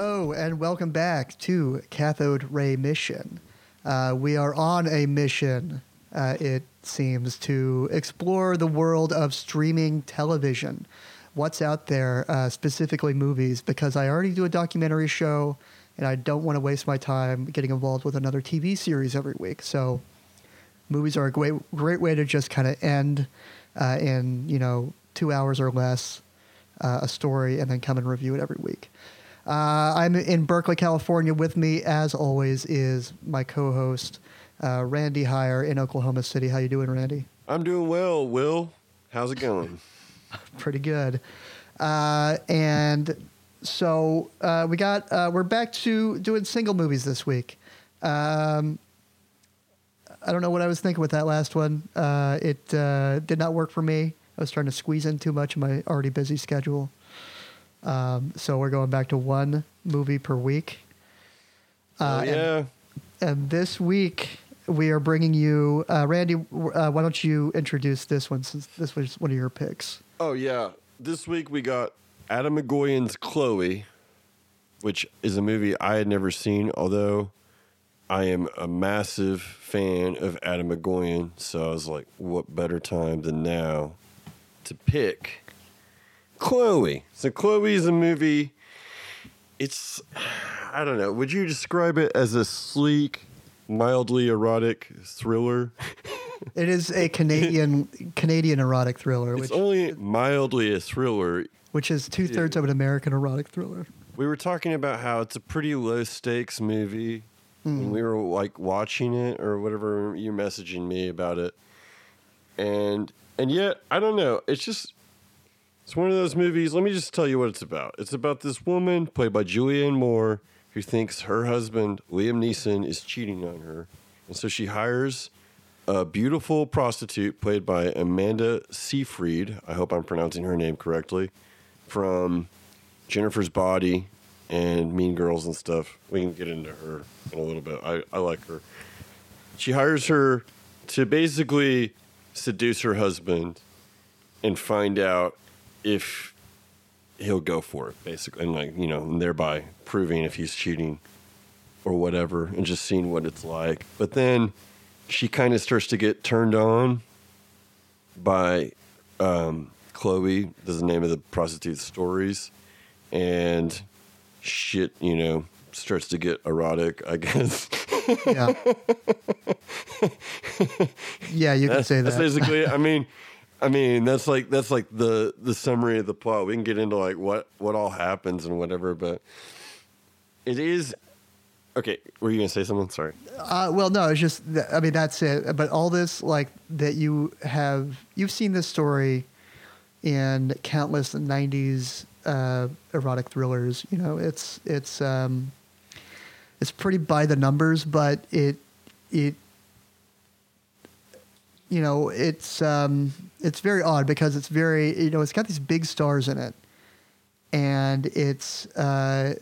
Hello, and welcome back to Cathode Ray Mission. Uh, we are on a mission, uh, it seems, to explore the world of streaming television. What's out there, uh, specifically movies, because I already do a documentary show and I don't want to waste my time getting involved with another TV series every week. So, movies are a great, great way to just kind of end uh, in, you know, two hours or less uh, a story and then come and review it every week. Uh, I'm in Berkeley, California. With me, as always, is my co-host uh, Randy Heyer in Oklahoma City. How you doing, Randy? I'm doing well, Will. How's it going? Pretty good. Uh, and so uh, we got uh, we're back to doing single movies this week. Um, I don't know what I was thinking with that last one. Uh, it uh, did not work for me. I was trying to squeeze in too much of my already busy schedule. Um, so we're going back to one movie per week. Uh, and- yeah. And this week we are bringing you, uh, Randy. Uh, why don't you introduce this one since this was one of your picks? Oh yeah. This week we got Atom Egoyan's Chloe, which is a movie I had never seen, although I am a massive fan of Atom Egoyan. So I was like, what better time than now to pick Chloe? So Chloe is a movie. It's I don't know. Would you describe it as a sleek, mildly erotic thriller? It is a Canadian Canadian erotic thriller, It's which only mildly a thriller. which is two thirds of an American erotic thriller. We were talking about how it's a pretty low stakes movie when mm. we were like watching it or whatever you're messaging me about it. And and yet, I don't know, it's just it's one of those movies. Let me just tell you what it's about. It's about this woman played by Julianne Moore who thinks her husband, Liam Neeson, is cheating on her. And so she hires a beautiful prostitute played by Amanda Seyfried. I hope I'm pronouncing her name correctly. From Jennifer's Body and Mean Girls and stuff. We can get into her in a little bit. I, I like her. She hires her to basically seduce her husband and find out if he'll go for it, basically. And, like, you know, and thereby proving if he's cheating or whatever and just seeing what it's like. But then she kind of starts to get turned on by um, Chloe, this is the name of the prostitute's stories, and shit, you know, starts to get erotic, I guess. Yeah, yeah, you can say that. That's that. basically, I mean, I mean, that's like that's like the the summary of the plot. We can get into like what what all happens and whatever, but it is okay. Were you gonna say something? Sorry. Uh, well, no, it's just I mean that's it. But all this like that you have you've seen this story in countless '90s uh, erotic thrillers. You know, it's it's um, it's pretty by the numbers, but it it you know it's um, it's very odd because it's very you know it's got these big stars in it, and it's uh,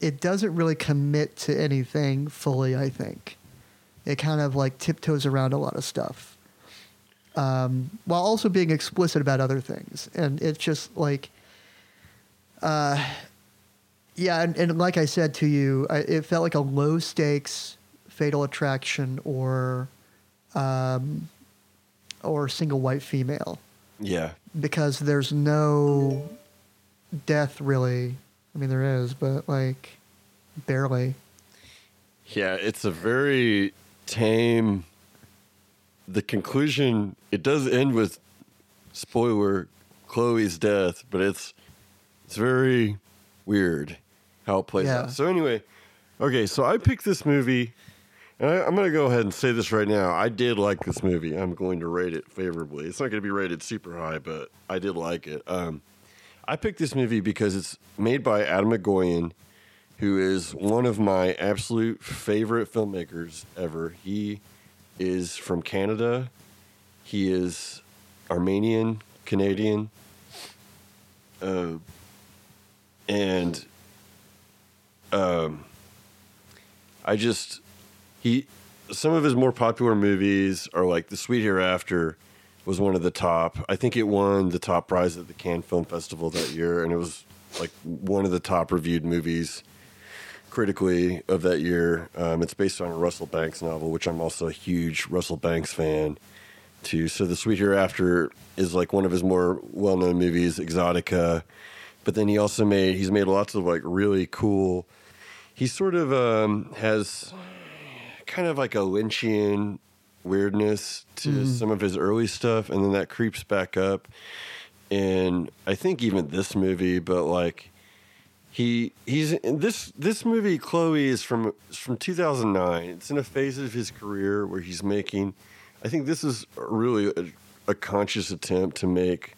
it doesn't really commit to anything fully. I think it kind of like tiptoes around a lot of stuff, um, while also being explicit about other things, and it's just like, uh, yeah, and, and like I said to you, I, it felt like a low stakes Fatal Attraction or, um, or single white female Yeah. because there's no death really. I mean, there is, but like barely. Yeah, it's a very tame. The conclusion it does end with spoiler Chloe's death, but it's it's very weird how it plays Yeah. out. So anyway, okay, so I picked this movie, I, I'm going to go ahead and say this right now. I did like this movie. I'm going to rate it favorably. It's not going to be rated super high, but I did like it. Um, I picked this movie because it's made by Atom Egoyan, who is one of my absolute favorite filmmakers ever. He is from Canada. He is Armenian, Canadian. Uh, and um, I just, he, some of his more popular movies are like The Sweet Hereafter was one of the top. I think it won the top prize at the Cannes Film Festival that year, and it was like one of the top reviewed movies critically of that year. Um, it's based on a Russell Banks novel, which I'm also a huge Russell Banks fan. Too. So the Sweet Hereafter is like one of his more well-known movies, Exotica. But then he also made he's made lots of like really cool. He sort of um, has kind of like a Lynchian weirdness to mm-hmm. some of his early stuff, and then that creeps back up. And I think even this movie, but like he he's in this this movie Chloe is from from 2009. It's in a phase of his career where he's making. I think this is really a, a conscious attempt to make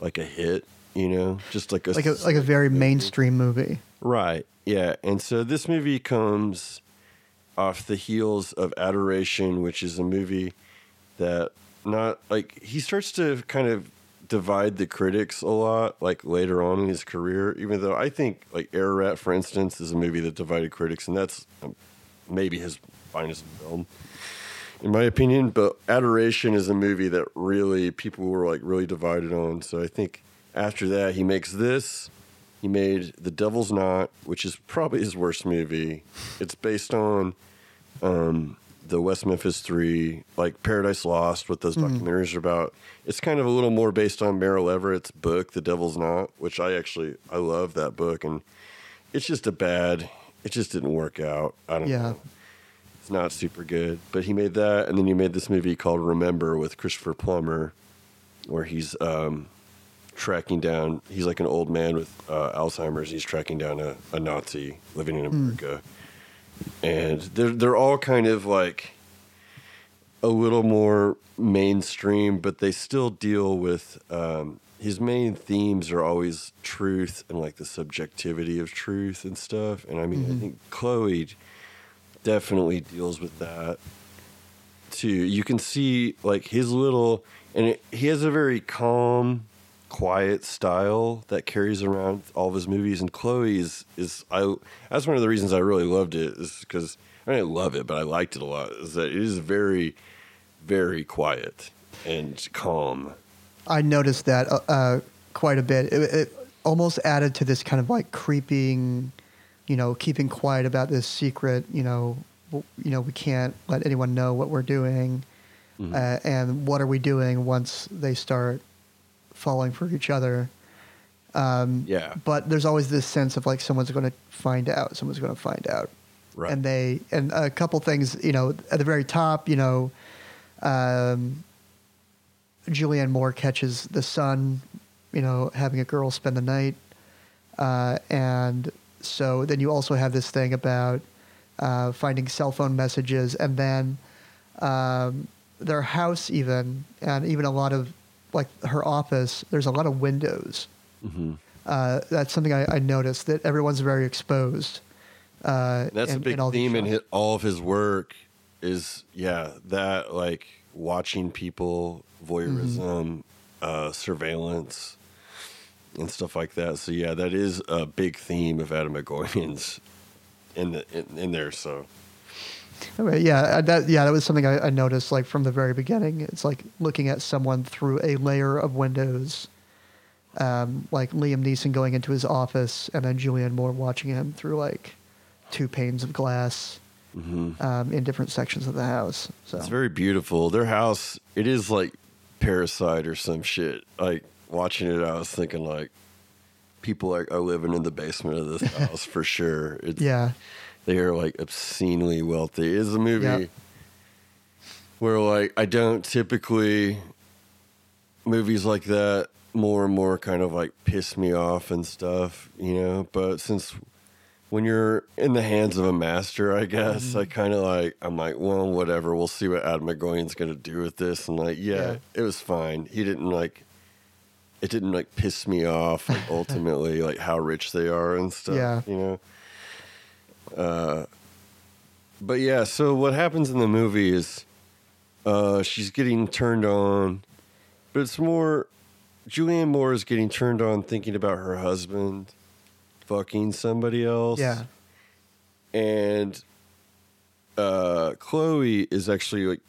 like a hit. You know, just like a Like a like a very mainstream movie. Right. Yeah. And so this movie comes off the heels of Adoration, which is a movie that not like he starts to kind of divide the critics a lot like later on in his career even though i think like ararat for instance is a movie that divided critics and that's um, maybe his finest film in my opinion but adoration is a movie that really people were like really divided on so i think after that he makes this he made The Devil's Knot, which is probably his worst movie. It's based on um, the West Memphis Three, like Paradise Lost, what those documentaries are about. It's kind of a little more based on Mara Leveritt's book, The Devil's Knot, which I actually I love that book, and it's just a bad. It just didn't work out. I don't Yeah. know. It's not super good. But he made that, and then he made this movie called Remember with Christopher Plummer, where he's um, tracking down. He's like an old man with uh, Alzheimer's. He's tracking down a, a Nazi living in America, and they're they're all kind of like a little more mainstream, but they still deal with. Um, his main themes are always truth and like the subjectivity of truth and stuff. And I mean, I think Chloe definitely deals with that too. You can see like his little, and it, he has a very calm, quiet style that carries around all of his movies. And Chloe is is I. That's one of the reasons I really loved it is because I didn't love it, but I liked it a lot. Is that it is very, very quiet and calm. I noticed that uh, uh, quite a bit. It, it almost added to this kind of like creeping, you know, keeping quiet about this secret. You know, w- you know, we can't let anyone know what we're doing, Mm-hmm. uh, and what are we doing once they start falling for each other. Um, Yeah. But there's always this sense of like someone's going to find out. Someone's going to find out. Right. And they and a couple things, you know, at the very top, you know, um, Julianne Moore catches the son, you know, having a girl spend the night, uh, and so then you also have this thing about uh, finding cell phone messages, and then um, their house even, and even a lot of like her office. There's a lot of windows. hmm Uh, that's something I, I noticed that everyone's very exposed. Uh, That's a big in theme in hit all of his work is yeah that like watching people voyeurism Mm-hmm. uh, surveillance and stuff like that so yeah that is a big theme of Atom Egoyan's in the in, in there so Okay, yeah, uh, that yeah, that was something I, I noticed like from the very beginning. It's like looking at someone through a layer of windows, um, like Liam Neeson going into his office, and then Julianne Moore watching him through like two panes of glass um, in different sections of the house. So. It's very beautiful. Their house it is like parasite or some shit. Like watching it i was thinking like people are, are living in the basement of this house for sure. It's yeah, they are like obscenely wealthy. Is a movie Yep. where like I don't typically movies like that more and more kind of like piss me off and stuff, you know. But since when you're in the hands of a master, I guess mm-hmm. I kind of like I'm like, well, whatever. We'll see what Atom Egoyan's gonna do with this, and like, yeah, Yeah. it was fine. He didn't like. It didn't like piss me off. Like ultimately, like how rich they are and stuff. Yeah. you know. But yeah, so what happens in the movie is uh, she's getting turned on, but it's more Julianne Moore is getting turned on thinking about her husband fucking somebody else. yeah, And uh, Chloe is actually like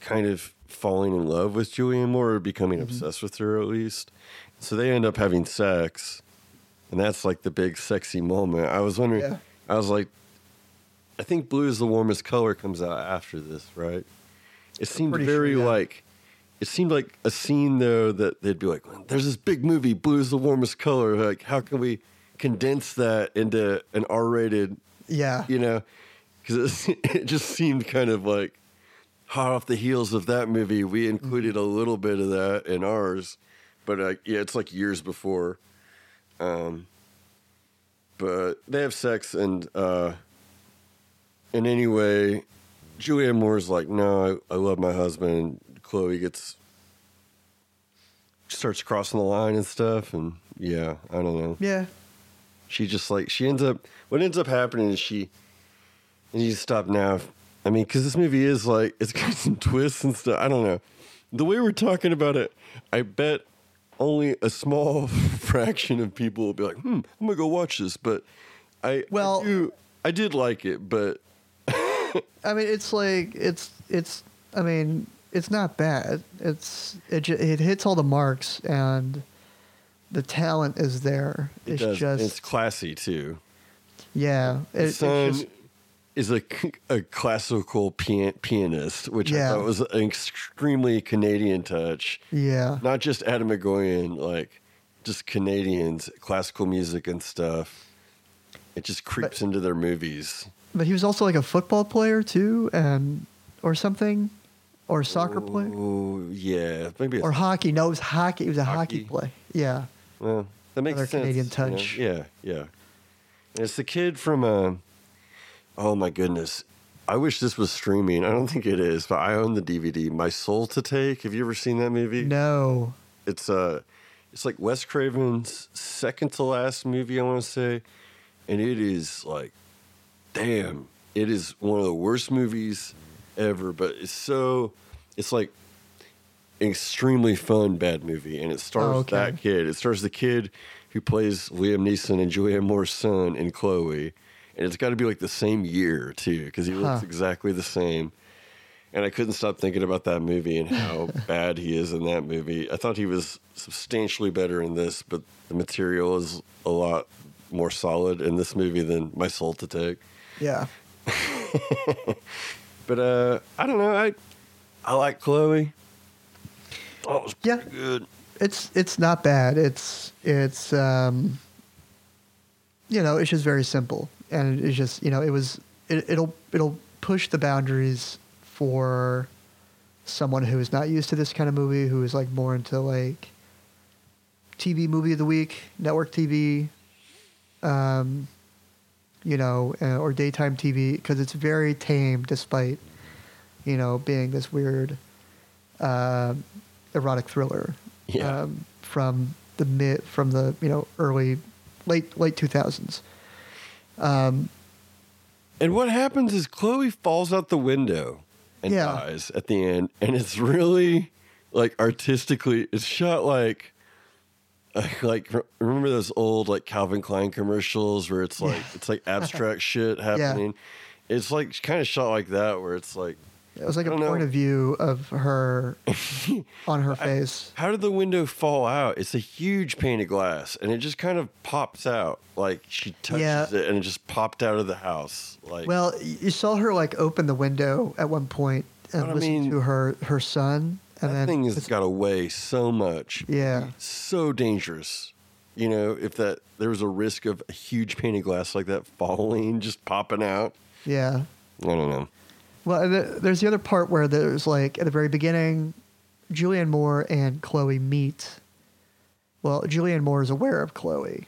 kind of falling in love with Julianne Moore or becoming obsessed with her at least. So they end up having sex. and that's like the big sexy moment. I was wondering. Yeah. I was like, I think blue is the warmest color comes out after this, right? It seemed pretty sure, very yeah. like. It seemed like a scene though that they'd be like, "There's this big movie, blue is the warmest color. Like, how can we condense that into an R-rated Yeah. you know, because it, it just seemed kind of like hot off the heels of that movie. We included a little bit of that in ours, but uh, yeah, it's like years before. Um, but they have sex, and uh, and anyway, Julianne Moore's like, "No, I, I love my husband." And Chloe gets starts crossing the line and stuff, and yeah, I don't know Yeah. she just like she ends up what ends up happening is she and you stop now i mean because this movie is like it's got some twists and stuff i don't know the way we're talking about it i bet only a small fraction of people will be like hmm i'm gonna go watch this but i Well- I, do, I did like it but I mean, it's like it's it's. I mean, it's not bad. It's it ju- it hits all the marks and the talent is there. it It's does just it's classy too yeah. It, it's son just is a, a classical pian- pianist which i Yeah. thought was an extremely canadian touch yeah. not just Atom Egoyan, like just Canadians, classical music and stuff. It just creeps into their movies. But he was also like a football player too, and or something, or a soccer player, Oh yeah, maybe. or hockey. No, it was hockey. It was a Hockey. hockey, play. Yeah. well, that makes Another sense. Canadian you know? Yeah, yeah. It's the kid from. Uh, oh my goodness. I wish this was streaming. I don't think it is, but I own the DVD. My Soul to Take. Have you ever seen that movie? No. it's uh it's like Wes Craven's second to last movie, I want to say, and it is like, damn, it is one of the worst movies ever. But it's so, it's like extremely fun bad movie, and it stars Oh, okay. that kid. It stars the kid who plays Liam Neeson and Julianne Moore's son and Chloe, and it's got to be like the same year too, because he looks exactly the same. And I couldn't stop thinking about that movie and how bad he is in that movie. I thought he was substantially better in this, but the material is a lot more solid in this movie than My Soul to Take. Yeah. But uh, I don't know. I I like Chloe. Oh, it was Yeah. good. It's it's not bad. It's it's um you know, it's just very simple. And it's just, you know, it was it, it'll it'll push the boundaries for someone who is not used to this kind of movie, who is like more into like TV movie of the week, network TV, um, you know, uh, or daytime TV, because it's very tame despite, you know, being this weird uh, erotic thriller Yeah. um, from the mid from the you know early late late two thousands. Um, And what happens is Chloe falls out the window and Yeah. dies at the end, and it's really like artistically, it's shot like. Like remember those old like Calvin Klein commercials where it's like it's like abstract shit happening. It's like kind of shot like that where it's like it was like a don't know. point of view of her on her face. How did the window fall out? It's a huge pane of glass, and it just kind of pops out. Like she touches Yeah. it, and it just popped out of the house. Like, Well, you saw her like open the window at one point and But I listen mean, to her her son, and that thing has got weigh so much. Yeah. so dangerous. You know, if that there was a risk of a huge pane of glass like that falling, just popping out. yeah. I don't know. Well, the- there's the other part where there's like at the very beginning, Julianne Moore and Chloe meet. Well, Julianne Moore is aware of Chloe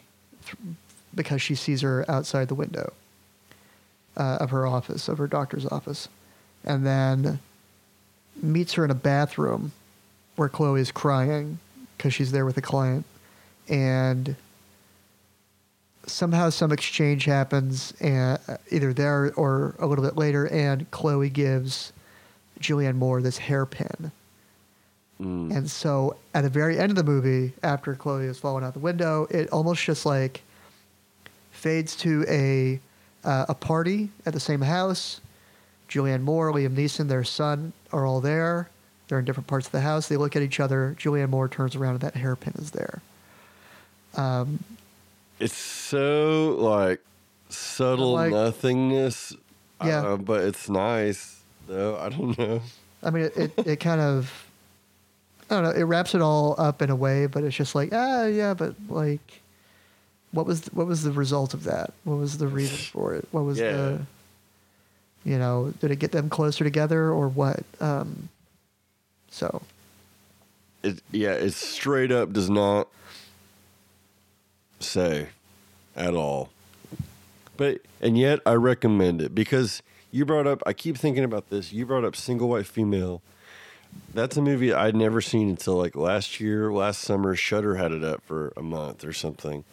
because she sees her outside the window uh, of her office, of her doctor's office, and then meets her in a bathroom where Chloe is crying because she's there with a client, and somehow some exchange happens, and uh, either there or a little bit later, and Chloe gives Julianne Moore this hairpin. Mm. And so at the very end of the movie, after Chloe has fallen out the window, it almost just like fades to a uh, a party at the same house. Julianne Moore, Liam Neeson, their son are all there. They're in different parts of the house. They look at each other. Julianne Moore turns around and that hairpin is there. Um, it's so like subtle Like- nothingness. Yeah. uh, but it's nice though. I don't know. I mean, it, it, it kind of, I don't know, it wraps it all up in a way, but it's just like, ah, yeah, but like, what was the, what was the result of that? What was the reason for it? What was Yeah. the, you know, did it get them closer together or what? Um, so It yeah, it straight up does not say at all. But and yet I recommend it because you brought up I keep thinking about this. You brought up single white female. That's a movie I'd never seen until like last year, last summer. Shudder had it up for a month or something,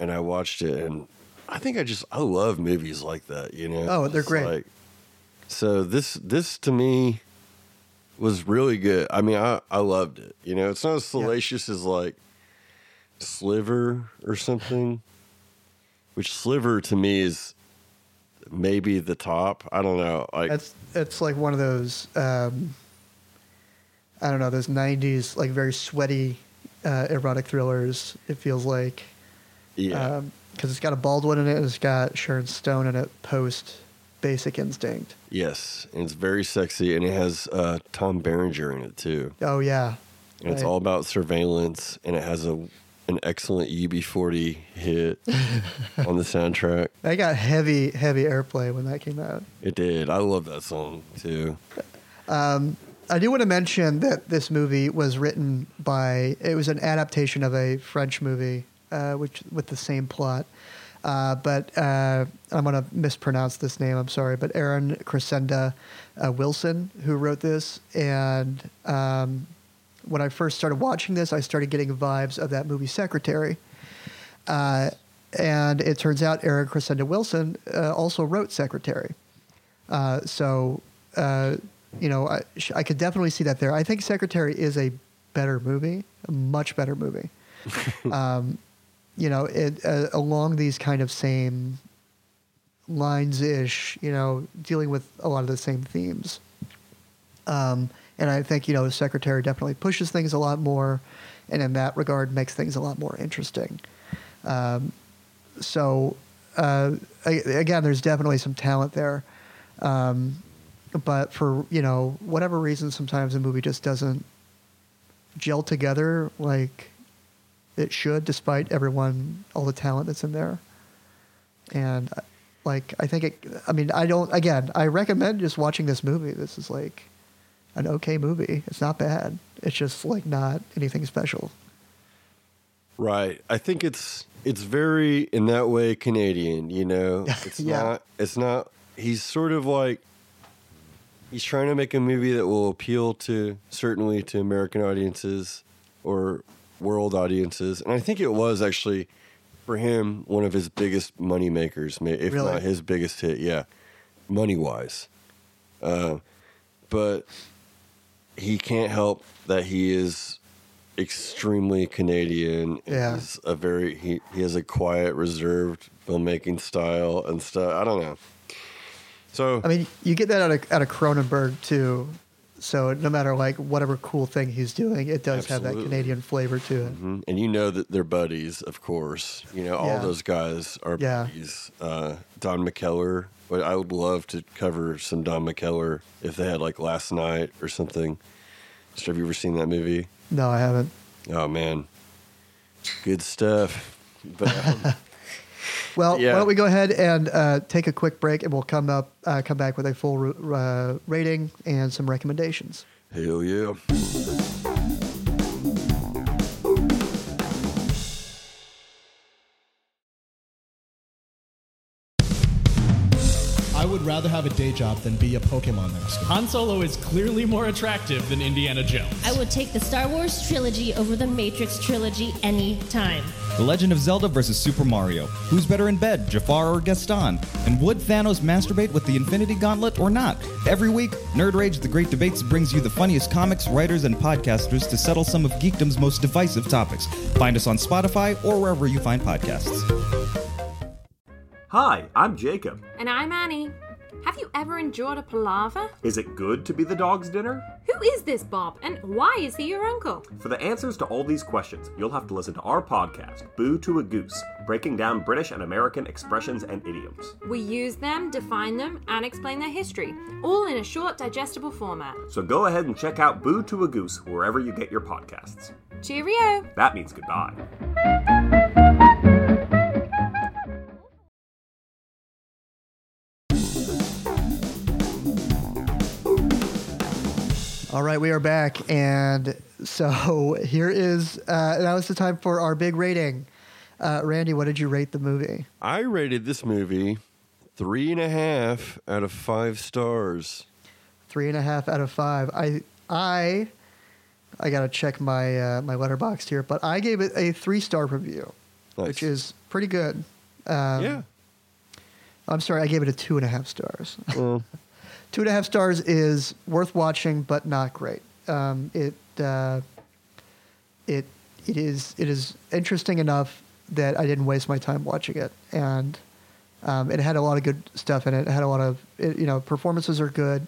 and I watched it, and I think I just I love movies like that. You know? Oh, they're It's great. Like, so this this to me was really good. I mean, I I loved it. You know, it's not as salacious as like Sliver or something. Which Sliver to me is maybe the top. I don't know. Like That's it's like one of those um, I don't know those '90s like very sweaty uh, erotic thrillers. It feels like yeah. because it's got a Baldwin in it, and it's got Sharon Stone in it post Basic Instinct. Yes, and it's very sexy, and it has uh, Tom Berenger in it too. Oh yeah, And it's all about surveillance, and it has a an excellent UB40 hit on the soundtrack. That got heavy heavy airplay when that came out. It did. I love that song too. I do want to mention that this movie was written by. It was an adaptation of a French movie, uh, which with the same plot. Uh, but uh, I'm going to mispronounce this name. I'm sorry, but Erin Crescenda uh, Wilson, who wrote this, and um, when I first started watching this, I started getting vibes of that movie Secretary. Uh, and it turns out Erin Crescenda Wilson uh, also wrote Secretary. Uh, so, uh, you know, I, sh- I could definitely see that there. I think Secretary is a better movie, a much better movie. um, you know, it, uh, along these kind of same lines ish, you know, dealing with a lot of the same themes. Um, and I think, you know, the Secretary definitely pushes things a lot more, and in that regard, makes things a lot more interesting. Um, so, uh, again, there's definitely some talent there. Um, but for, you know, whatever reason, sometimes a movie just doesn't gel together like it should, despite everyone, all the talent that's in there. And, uh, like, I think it, I mean, I don't, again, I recommend just watching this movie. This is like an okay movie. It's not bad. It's just like not anything special. Right. I think it's it's very in that way Canadian, you know. It's Yeah. not it's not he's sort of like he's trying to make a movie that will appeal to certainly to American audiences or world audiences. And I think it was actually for him one of his biggest money makers, if Really? not his biggest hit, yeah. Money wise. Uh, but he can't help that he is extremely Canadian. Yeah. He's a very he, he has a quiet, reserved filmmaking style and stuff. I don't know. So I mean, you get that out of, out of Cronenberg too. So no matter like whatever cool thing he's doing, it does have that Canadian flavor to it. Mhm. and you know that they're buddies, of course. You know all Yeah. those guys are Yeah. buddies. Uh, Don McKellar. But I would love to cover some Don McKellar if they had like last night or something. Have you ever seen that movie? No, I haven't. Oh man, good stuff. But um, Well, Yeah. why don't we go ahead and uh, take a quick break, and we'll come up, uh, come back with a full uh, rating and some recommendations. hell yeah. Rather have a day job than be a Pokemon master. Han Solo is clearly more attractive than Indiana Jones. I would take the Star Wars trilogy over the Matrix trilogy any time. The Legend of Zelda versus Super Mario. Who's better in bed, Jafar or Gaston? And would Thanos masturbate with the Infinity Gauntlet or not? Every week, Nerd Rage The Great Debates brings you the funniest comics, writers, and podcasters to settle some of geekdom's most divisive topics. Find us on Spotify or wherever you find podcasts. Hi, I'm Jacob. And I'm Annie. Have you ever endured a palaver? Is it good to be the dog's dinner? Who is this Bob, and why is he your uncle? For the answers to all these questions, you'll have to listen to our podcast, Boo to a Goose, breaking down British and American expressions and idioms. We use them, define them, and explain their history, all in a short, digestible format. So go ahead and check out Boo to a Goose wherever you get your podcasts. Cheerio! That means goodbye. All right, we are back, and so here is uh, now is the time for our big rating. Uh, Randy, what did you rate the movie? I rated this movie three and a half out of five stars. Three and a half out of five. I I I gotta check my uh, my Letterboxd here, but I gave it a three star review, Nice. which is pretty good. Um, yeah. I'm sorry, I gave it a two and a half stars. Well, two and a half stars is worth watching, but not great. Um, it uh, it it is it is interesting enough that I didn't waste my time watching it, and um, it had a lot of good stuff in it. It had a lot of it, you know performances are good.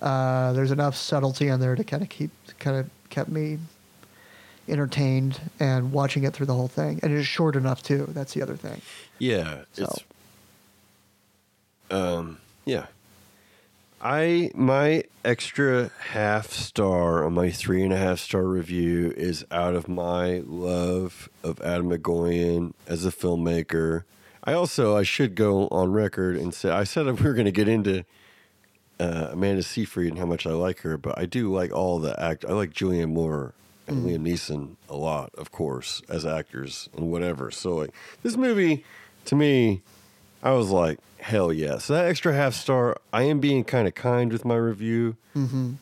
Uh, there's enough subtlety in there to kind of keep kind of kept me entertained and watching it through the whole thing, and it is short enough too. That's the other thing. yeah. So- It's um yeah. I my extra half star on my three and a half star review is out of my love of Atom Egoyan as a filmmaker. I also I should go on record and say I said we were going to get into uh, Amanda Seyfried and how much I like her, but I do like all the act. I like Julianne Moore and Liam Neeson a lot, of course, as actors and whatever. So like this movie, to me, I was like, hell yes. So that extra half star, I am being kind of kind with my review,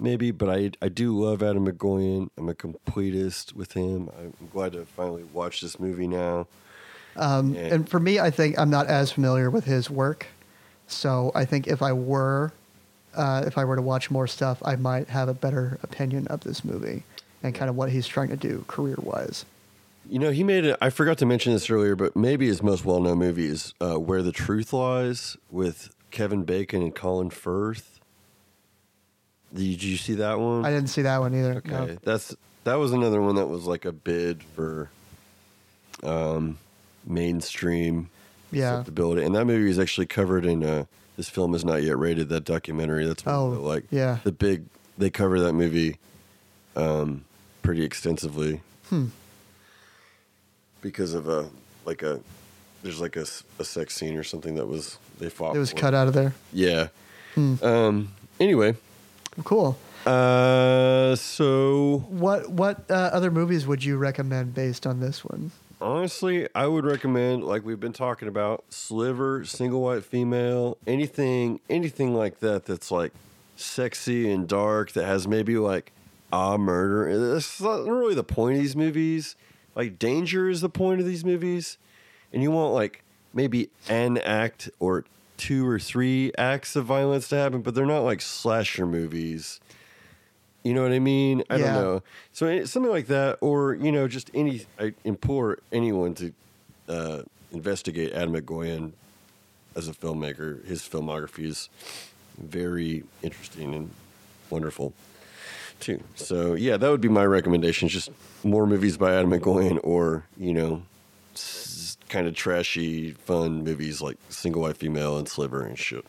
maybe, but I I do love Atom Egoyan. I'm a completist with him. I'm glad to finally watch this movie now. Um, Yeah. And for me, I think I'm not as familiar with his work, so I think if I were, uh, if I were to watch more stuff, I might have a better opinion of this movie and kind of what he's trying to do career wise. You know, he made it. I forgot to mention this earlier, but maybe his most well known movie is uh, Where the Truth Lies with Kevin Bacon and Colin Firth. Did you see that one? I didn't see that one either. Okay, no. that's that was another one that was like a bid for um, mainstream Yeah. acceptability, and that movie is actually covered in uh, this film is not yet rated. That documentary. That's Oh, the, like yeah. the big. They cover that movie um, pretty extensively Hmm. Because of a like a there's like a, a sex scene or something that was they fought. It was for. cut out of there. Yeah. Hmm. Um. Anyway. Cool. Uh. So What what uh, other movies would you recommend based on this one? Honestly, I would recommend, like we've been talking about, Sliver, single white female, anything, anything like that. That's like sexy and dark. That has maybe like a murder. That's not really the point of these movies. Like danger is the point of these movies, and you want like maybe an act or two or three acts of violence to happen, but they're not like slasher movies. You know what I mean? I Yeah. don't know. So eh, something like that, or you know, just any. I implore anyone to uh, investigate Atom Egoyan as a filmmaker. His filmography is very interesting and wonderful too. So yeah, that would be my recommendation. Just more movies by Atom Egoyan, or you know, kind of trashy, fun movies like Single White Female and Sliver and shit.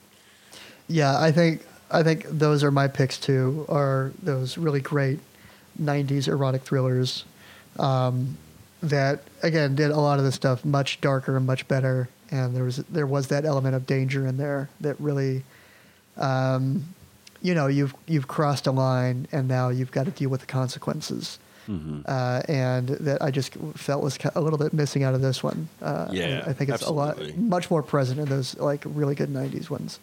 Yeah, I think I think those are my picks too. Are those really great '90s erotic thrillers um, that again did a lot of the stuff much darker and much better, and there was there was that element of danger in there that really, um, you know, you've you've crossed a line and now you've got to deal with the consequences. Uh, and that I just felt was a little bit missing out of this one. Uh, Yeah, I think it's a lot much more present in those like really good '90s ones.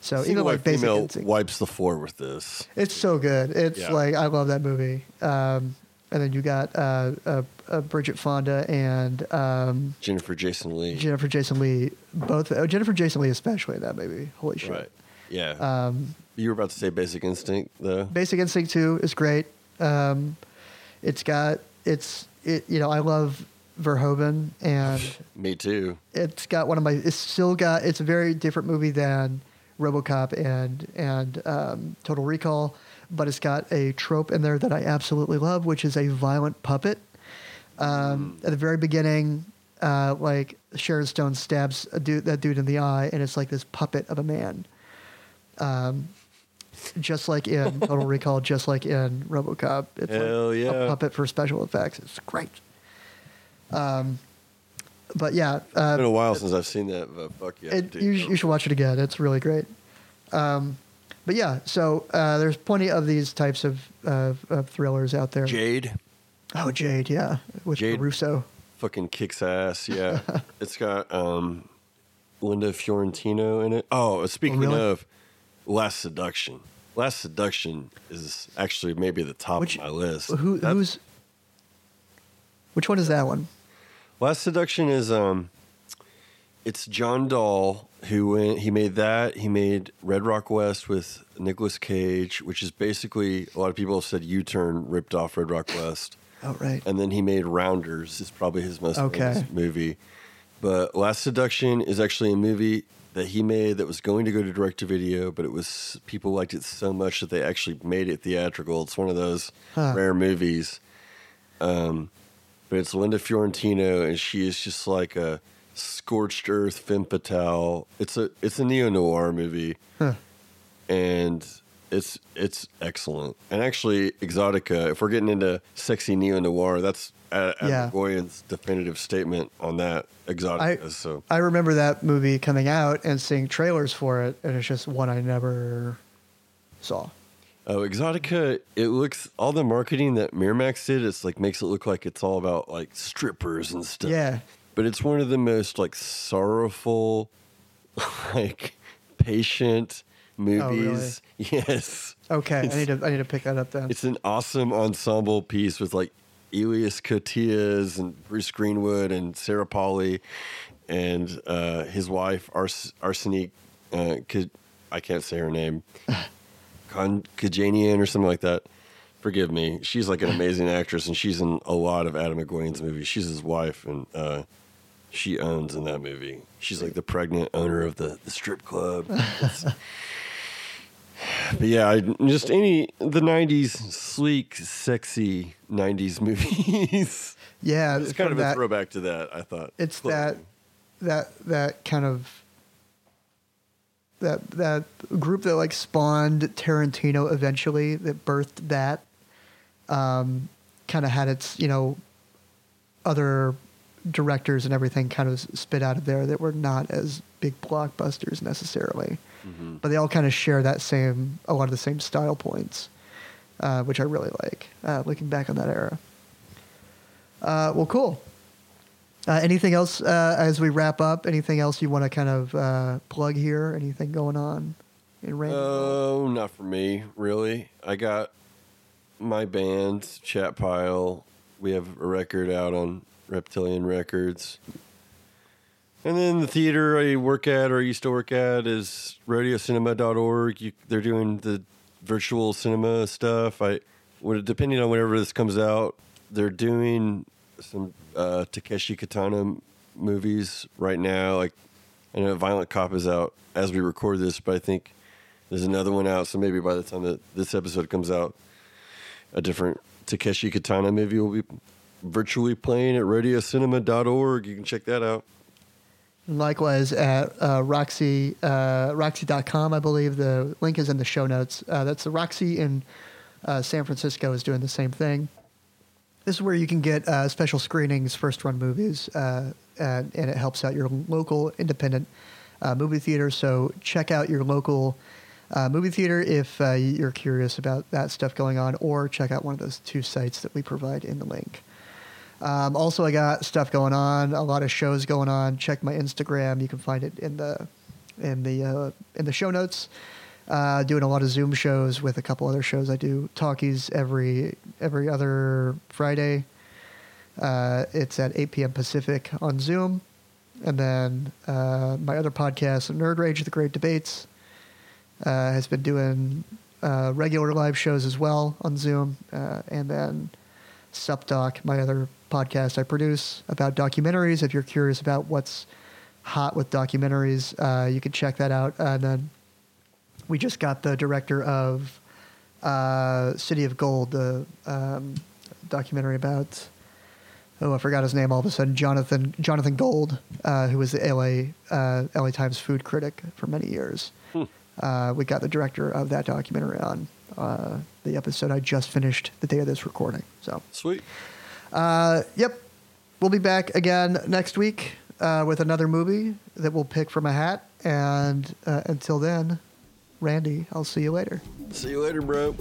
So even like Basic Instinct, wipes the floor with this. it's so good. It's Yeah. like I love that movie. Um, and then you got uh, uh, uh, Bridget Fonda and um, Jennifer Jason Lee. Jennifer Jason Lee. Both uh, Jennifer Jason Lee especially in that movie. Holy shit! Right. Yeah. Um, you were about to say Basic Instinct, though. Basic Instinct Two is great. Um, it's got it's it. You know I love Verhoeven and Me too. it's got one of my. It's still got. It's a very different movie than RoboCop and and um, Total Recall, but it's got a trope in there that I absolutely love, which is a violent puppet. Um, At the very beginning, uh, like Sharon Stone stabs a dude, that dude in the eye, and it's like this puppet of a man. Um, just like in Total Recall, just like in RoboCop, it's Hell like yeah. a puppet for special effects. It's great. Um, but yeah, uh, It's been a while since I've seen that, but fuck yeah. it, dude. you, you should watch it again. It's really great. Um, but yeah, so uh, there's plenty of these types of, of, of thrillers out there. Jade Oh, Jade, yeah, with Jade. Russo. fucking kicks ass. Yeah, it's got um, Linda Fiorentino in it. Oh, speaking really? of Last Seduction, Last Seduction is actually maybe the top Which- of my list. Who, who's? Which one is that one? Last Seduction is um, it's John Dahl who went. He made that. He made Red Rock West with Nicolas Cage, which is basically a lot of people have said U Turn ripped off Red Rock West. Oh, right. and then he made Rounders. Is probably his most Okay. famous movie. But Last Seduction is actually a movie that he made that was going to go to direct to video, but it was people liked it so much that they actually made it theatrical. It's one of those Huh. rare movies. Um, but it's Linda Fiorentino, and she is just like a scorched earth femme fatale. It's a it's a neo noir movie Huh. and it's it's excellent. And actually, Exotica, if we're getting into sexy neo noir, that's Ad- Adam Yeah. Goyan's definitive statement on that. Exotica. so I remember that movie coming out and seeing trailers for it, and it's just one I never saw. oh, Exotica, it looks all the marketing that Miramax did. It's like makes it look like it's all about like strippers and stuff. Yeah. but it's one of the most like sorrowful, like patient movies. Yes. Okay, I need to I need to pick that up then. It's an awesome ensemble piece with like Elias Koteas and Bruce Greenwood and Sarah Polley and uh, his wife Ars- Arsenic. Uh, K- I can't say her name. Kon- Kajanian or something like that. Forgive me. She's like an amazing actress, and she's in a lot of Atom Egoyan's movies. She's his wife, and uh, she owns in that movie. She's like the pregnant owner of the, the strip club. But yeah, I, just any the '90s sleek, sexy '90s movies. yeah, it's kind of a throwback to that. I thought It's that that that kind of that that group that like spawned Tarantino eventually that birthed that um, kind of had its you know other directors and everything kind of spit out of there that were not as big blockbusters necessarily, but they all kind of share that same a lot of the same style points, uh, which I really like. Uh, looking back on that era. Uh, well, cool. Uh, anything else uh, as we wrap up? Anything else you want to kind of uh, plug here? Anything going on in Random? Oh, not for me, really. I got my band, Chat Pile. We have a record out on Reptilian Records. And then the theater I work at or I used to work at is rodeocinema.org. You, they're doing the virtual cinema stuff. I depending on whenever this comes out, they're doing some uh, Takeshi Kitano movies right now. Like I know Violent Cop is out as we record this, but I think there's another one out. So maybe by the time that this episode comes out, a different Takeshi Kitano movie will be virtually playing at rodeocinema.org. You can check that out. Likewise, at uh, Roxie, uh, Roxie.com, I believe the link is in the show notes. Uh, that's the Roxie in uh, San Francisco is doing the same thing. This is where you can get uh, special screenings, first run movies, uh, and, and it helps out your local independent uh, movie theater. So check out your local movie theater if you're curious about that stuff going on, or check out one of those two sites that we provide in the link. Um, also, I got stuff going on, a lot of shows going on. Check my Instagram; you can find it in the in the uh, in the show notes. Uh, doing a lot of Zoom shows with a couple other shows. I do talkies every every other Friday. Uh, it's at 8 p.m. Pacific on Zoom, and then uh, my other podcast, Nerd Rage: The Great Debates, uh, has been doing uh, regular live shows as well on Zoom, and then Supdoc, my other podcast I produce about documentaries. If you're curious about what's hot with documentaries, uh, you can check that out. And then we just got the director of uh, City of Gold, the um, documentary about. Oh, I forgot his name all of a sudden. Jonathan Jonathan Gold, uh, who was the LA uh, LA Times food critic for many years. Uh, we got the director of that documentary on uh, the episode I just finished the day of this recording. So, Sweet. uh, yep, we'll be back again next week uh, with another movie that we'll pick from a hat. And uh, until then, Randy, I'll see you later. See you later, bro.